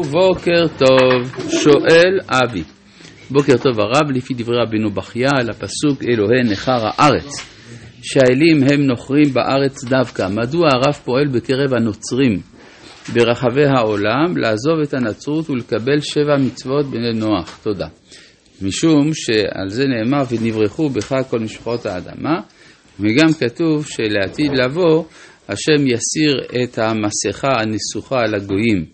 בוקר טוב, שואל אבי. בוקר טוב הרב, לפי דברי רבינו בחייה, על הפסוק אלוהי נכר הארץ, שהאלים הם נוכרים בארץ דווקא. מדוע הרב פועל בקרב הנוצרים ברחבי העולם לעזוב את הנצרות ולקבל שבע מצוות בני נוח? תודה. משום שעל זה נאמר ונברחו בך כל משפחות האדמה, וגם כתוב שלעתיד לבוא השם יסיר את המסכה הנסוכה על הגויים.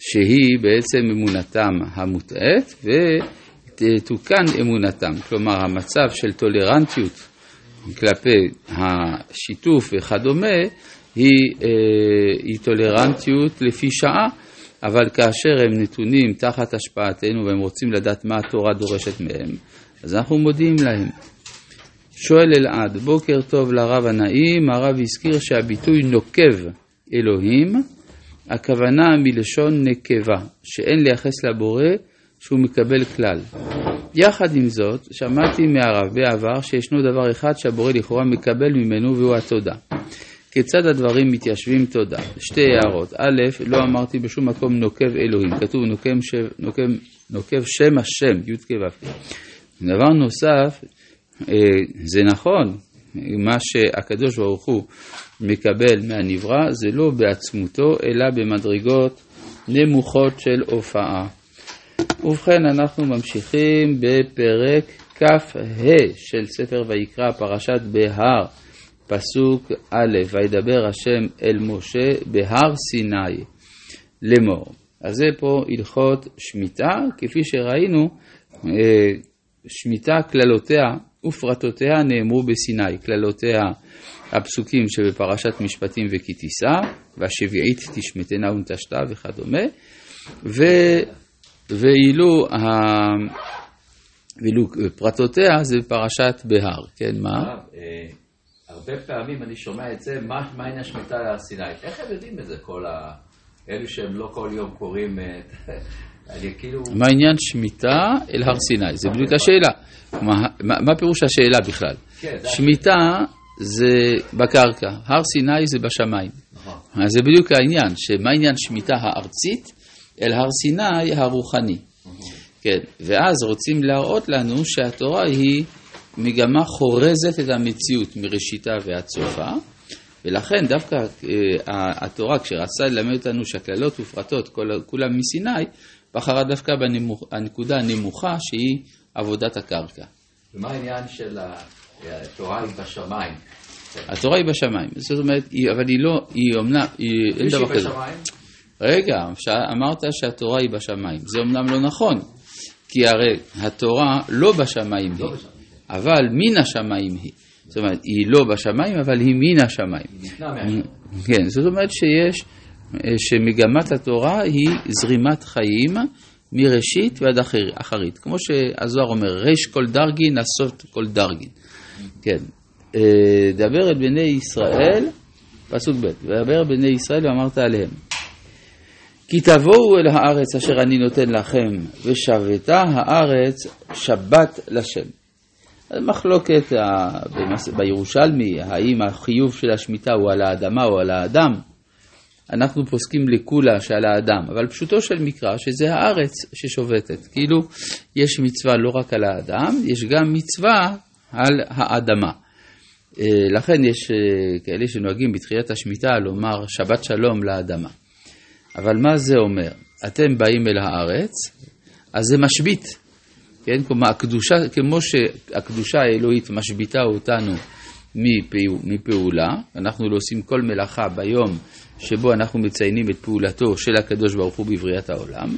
שהיא בעצם אמונתם המוטעית ותתוקן אמונתם. כלומר, המצב של טולרנטיות כלפי השיתוף וכדומה היא, אה, היא טולרנטיות לפי שעה, אבל כאשר הם נתונים תחת השפעתנו והם רוצים לדעת מה התורה דורשת מהם, אז אנחנו מודיעים להם. שואל אלעד, בוקר טוב לרב הנעים, הרב הזכיר שהביטוי נוקב אלוהים הכוונה מלשון נקבה, שאין לייחס לבורא שהוא מקבל כלל. יחד עם זאת, שמעתי מהרב בעבר שישנו דבר אחד שהבורא לכאורה מקבל ממנו והוא התודה. כיצד הדברים מתיישבים תודה? שתי הערות. א', לא אמרתי בשום מקום נוקב אלוהים, כתוב נוקם, ש... נוקם, נוקב שם השם, י' כ' ו'. דבר נוסף, אה, זה נכון, מה שהקדוש ברוך הוא מקבל מהנברא זה לא בעצמותו, אלא במדרגות נמוכות של הופעה. ובכן, אנחנו ממשיכים בפרק כ"ה של ספר ויקרא, פרשת בהר, פסוק א', וידבר השם אל משה בהר סיני לאמור. אז זה פה הלכות שמיטה, כפי שראינו, אה, שמיטה קללותיה ופרטותיה נאמרו בסיני, קללותיה הפסוקים שבפרשת משפטים וכי תישא, והשביעית תשמטנה ונטשתה וכדומה, ו, ואילו, ה, ואילו פרטותיה זה בפרשת בהר, כן, מה? אה, הרבה פעמים אני שומע את זה, מה העניין השמיטה להר סיני? איך הם יודעים את זה, כל ה... אלו שהם לא כל יום קוראים... כאילו... מה העניין שמיטה אל הר סיני? זה בדיוק השאלה. מה, פירוש השאלה בכלל? כן, שמיטה זה בקרקע, הר סיני זה בשמיים. נכון. אז זה בדיוק העניין, שמה עניין שמיטה הארצית אל הר סיני הרוחני. כן, ואז רוצים להראות לנו שהתורה היא מגמה חורזת את המציאות מראשיתה ועד סופה, ולכן דווקא אה, התורה, כשרצה ללמד אותנו שהקללות ופרטות כולם מסיני, בחרה דווקא בנקודה הנמוכה שהיא עבודת הקרקע. ומה העניין של התורה היא בשמיים? התורה היא בשמיים, זאת אומרת, אבל היא לא, היא אומנם, אין דבר כזה. רגע, אמרת שהתורה היא בשמיים, זה אומנם לא נכון, כי הרי התורה לא בשמיים היא, אבל מן השמיים היא. זאת אומרת, היא לא בשמיים, אבל היא מן השמיים. כן, זאת אומרת שיש, שמגמת התורה היא זרימת חיים מראשית ועד אחרית. כמו שהזוהר אומר, ריש כל דרגין, הסוף כל דרגין. כן. אה, דבר את בני ישראל, פסוק ב', ודבר בני ישראל ואמרת עליהם. כי תבואו אל הארץ אשר אני נותן לכם, ושבתה הארץ שבת לשם. מחלוקת בירושלמי, האם החיוב של השמיטה הוא על האדמה או על האדם, אנחנו פוסקים לכולה שעל האדם, אבל פשוטו של מקרא שזה הארץ ששובתת. כאילו, יש מצווה לא רק על האדם, יש גם מצווה על האדמה. אה, לכן יש אה, כאלה שנוהגים בתחילת השמיטה לומר שבת שלום לאדמה. אבל מה זה אומר? אתם באים אל הארץ, אז זה משבית. כן? כלומר, הקדושה, כמו שהקדושה האלוהית משביתה אותנו מפעולה, אנחנו לא עושים כל מלאכה ביום שבו אנחנו מציינים את פעולתו של הקדוש ברוך הוא בבריאת העולם,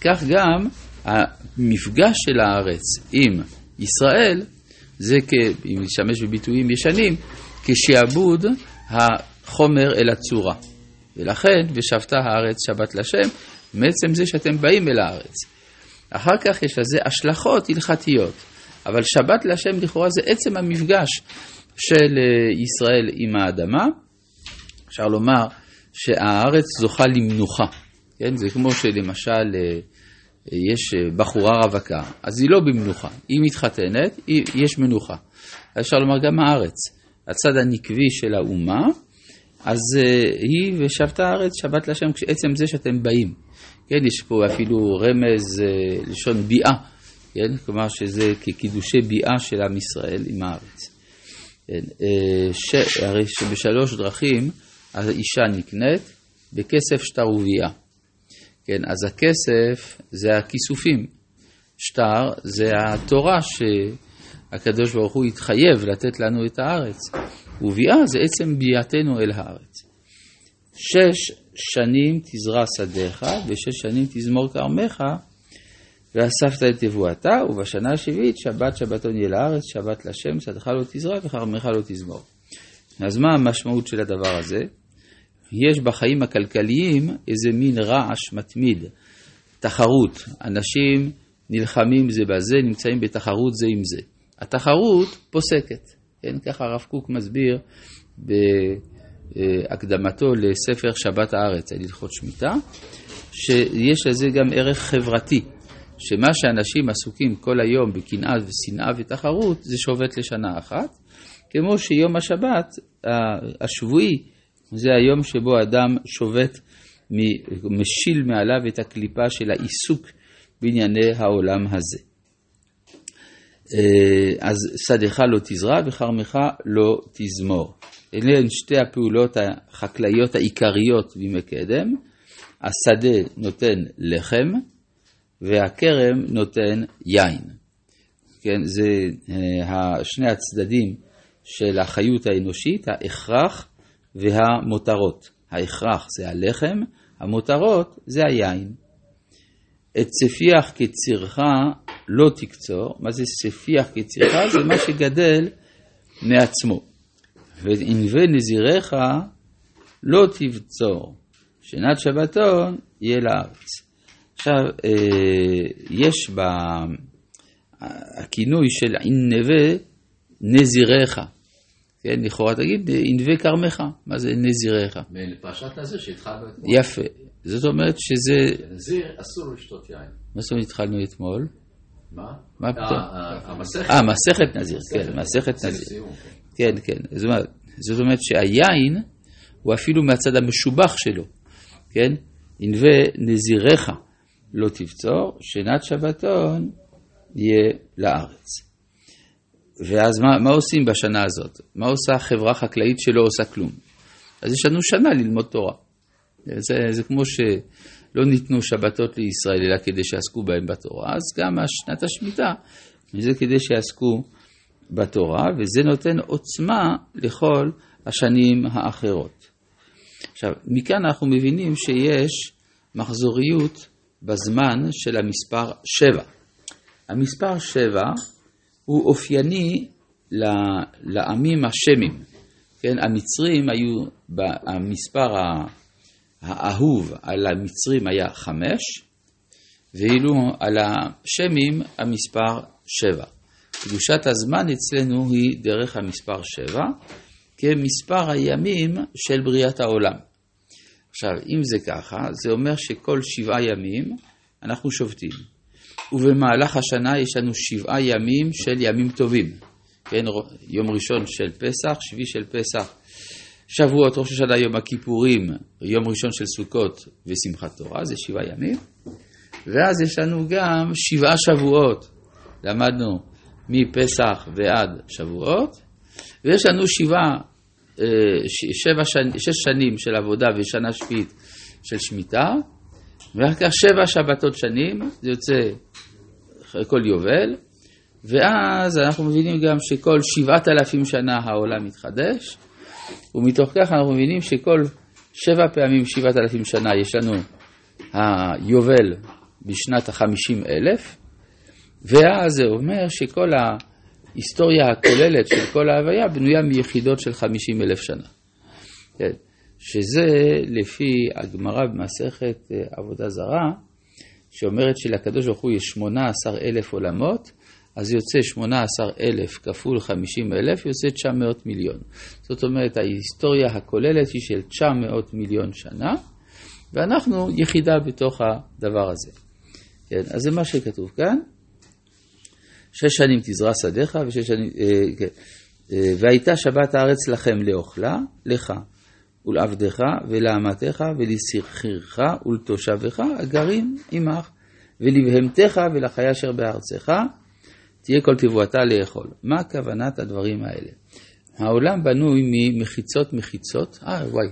כך גם המפגש של הארץ עם ישראל, זה, אם נשתמש בביטויים ישנים, כשעבוד החומר אל הצורה. ולכן, ושבתה הארץ שבת לשם, מעצם זה שאתם באים אל הארץ. אחר כך יש לזה השלכות הלכתיות, אבל שבת להשם לכאורה זה עצם המפגש של אה, ישראל עם האדמה. אפשר לומר שהארץ זוכה למנוחה, כן? זה כמו שלמשל אה, יש אה, בחורה רווקה, אז היא לא במנוחה, היא מתחתנת, יש מנוחה. אפשר לומר גם הארץ, הצד הנקבי של האומה, אז היא ושבתה הארץ שבת להשם, עצם זה שאתם באים. כן, יש פה אפילו רמז לשון ביאה, כן, כלומר שזה כקידושי ביאה של עם ישראל עם הארץ. אה, ש... הרי שבשלוש דרכים האישה נקנית בכסף שטר וביאה. כן, אז הכסף זה הכיסופים, שטר זה התורה שהקדוש ברוך הוא התחייב לתת לנו את הארץ, וביאה זה עצם ביאתנו אל הארץ. שש שנים תזרע שדיך, ושש שנים תזמור כרמך, ואספת את תבואתה, ובשנה השביעית שבת שבתון יהיה לארץ, שבת לשם, שדך לא תזרע וכרמך לא תזמור. אז מה המשמעות של הדבר הזה? יש בחיים הכלכליים איזה מין רעש מתמיד, תחרות. אנשים נלחמים זה בזה, נמצאים בתחרות זה עם זה. התחרות פוסקת, כן? ככה הרב קוק מסביר בהקדמתו לספר שבת הארץ, על הלכות שמיטה, שיש לזה גם ערך חברתי, שמה שאנשים עסוקים כל היום בקנאה ושנאה ותחרות, זה שובת לשנה אחת, כמו שיום השבת השבועי זה היום שבו אדם שובת, משיל מעליו את הקליפה של העיסוק בענייני העולם הזה. אה, אז שדך לא תזרע וכרמך לא תזמור. אלה הן שתי הפעולות החקלאיות העיקריות בימי קדם. השדה נותן לחם והכרם נותן יין. כן, זה אה, שני הצדדים של החיות האנושית, ההכרח והמותרות. ההכרח זה הלחם, המותרות זה היין. את ספיח כצירך לא תקצור, מה זה ספיח כצירך? זה מה שגדל מעצמו. וענבי נזירך לא תבצור, שנת שבתון יהיה לארץ. עכשיו, אה, יש בכינוי של ענבי נזירך. כן, לכאורה תגיד, ענבי כרמך, מה זה נזירך? מפרשת נזיר שהתחלנו אתמול. יפה, זאת אומרת שזה... נזיר אסור לשתות יין. מה זאת אומרת התחלנו אתמול? מה? מה אה, פתאום? המסכת. אה, מסכת נזיר, כן, מסכת נזיר. כן. כן, כן. זאת אומרת, שהיין הוא אפילו מהצד המשובח שלו, כן? ענבי נזירך לא תבצור, שנת שבתון יהיה לארץ. ואז מה, מה עושים בשנה הזאת? מה עושה חברה חקלאית שלא עושה כלום? אז יש לנו שנה ללמוד תורה. זה, זה כמו שלא ניתנו שבתות לישראל אלא כדי שיעסקו בהם בתורה, אז גם שנת השמיטה זה כדי שיעסקו בתורה, וזה נותן עוצמה לכל השנים האחרות. עכשיו, מכאן אנחנו מבינים שיש מחזוריות בזמן של המספר 7. המספר 7 הוא אופייני לעמים השמים. כן, המצרים היו, המספר האהוב על המצרים היה חמש, ואילו על השמים המספר שבע. קדושת הזמן אצלנו היא דרך המספר שבע, כמספר הימים של בריאת העולם. עכשיו, אם זה ככה, זה אומר שכל שבעה ימים אנחנו שובתים. ובמהלך השנה יש לנו שבעה ימים של ימים טובים. כן, יום ראשון של פסח, שביעי של פסח, שבועות, ראש השנה, יום הכיפורים, יום ראשון של סוכות ושמחת תורה, זה שבעה ימים. ואז יש לנו גם שבעה שבועות. למדנו מפסח ועד שבועות, ויש לנו שבעה, שבע שני, שש שנים של עבודה ושנה שביעית של שמיטה, ואחר כך שבע שבתות שנים, זה יוצא כל יובל, ואז אנחנו מבינים גם שכל שבעת אלפים שנה העולם מתחדש, ומתוך כך אנחנו מבינים שכל שבע פעמים שבעת אלפים שנה יש לנו היובל בשנת החמישים אלף, ואז זה אומר שכל ההיסטוריה הכוללת של כל ההוויה בנויה מיחידות של חמישים אלף שנה. כן. שזה לפי הגמרא במסכת אה, עבודה זרה, שאומרת שלקדוש ברוך הוא יש שמונה עשר אלף עולמות, אז יוצא 18,000 כפול 50,000, יוצא 900 מיליון. זאת אומרת, ההיסטוריה הכוללת היא של 900 מיליון שנה, ואנחנו יחידה בתוך הדבר הזה. כן, אז זה מה שכתוב כאן. שש שנים תזרע שדיך, ושש שנים, אה, כן, אה, והייתה שבת הארץ לכם לאוכלה, לך, ולעבדך ולאמתך ולשכירך ולתושבך הגרים עמך ולבהמתך ולחיה אשר בארצך תהיה כל תבואתה לאכול. מה כוונת הדברים האלה? העולם בנוי ממחיצות מחיצות, אה וואי,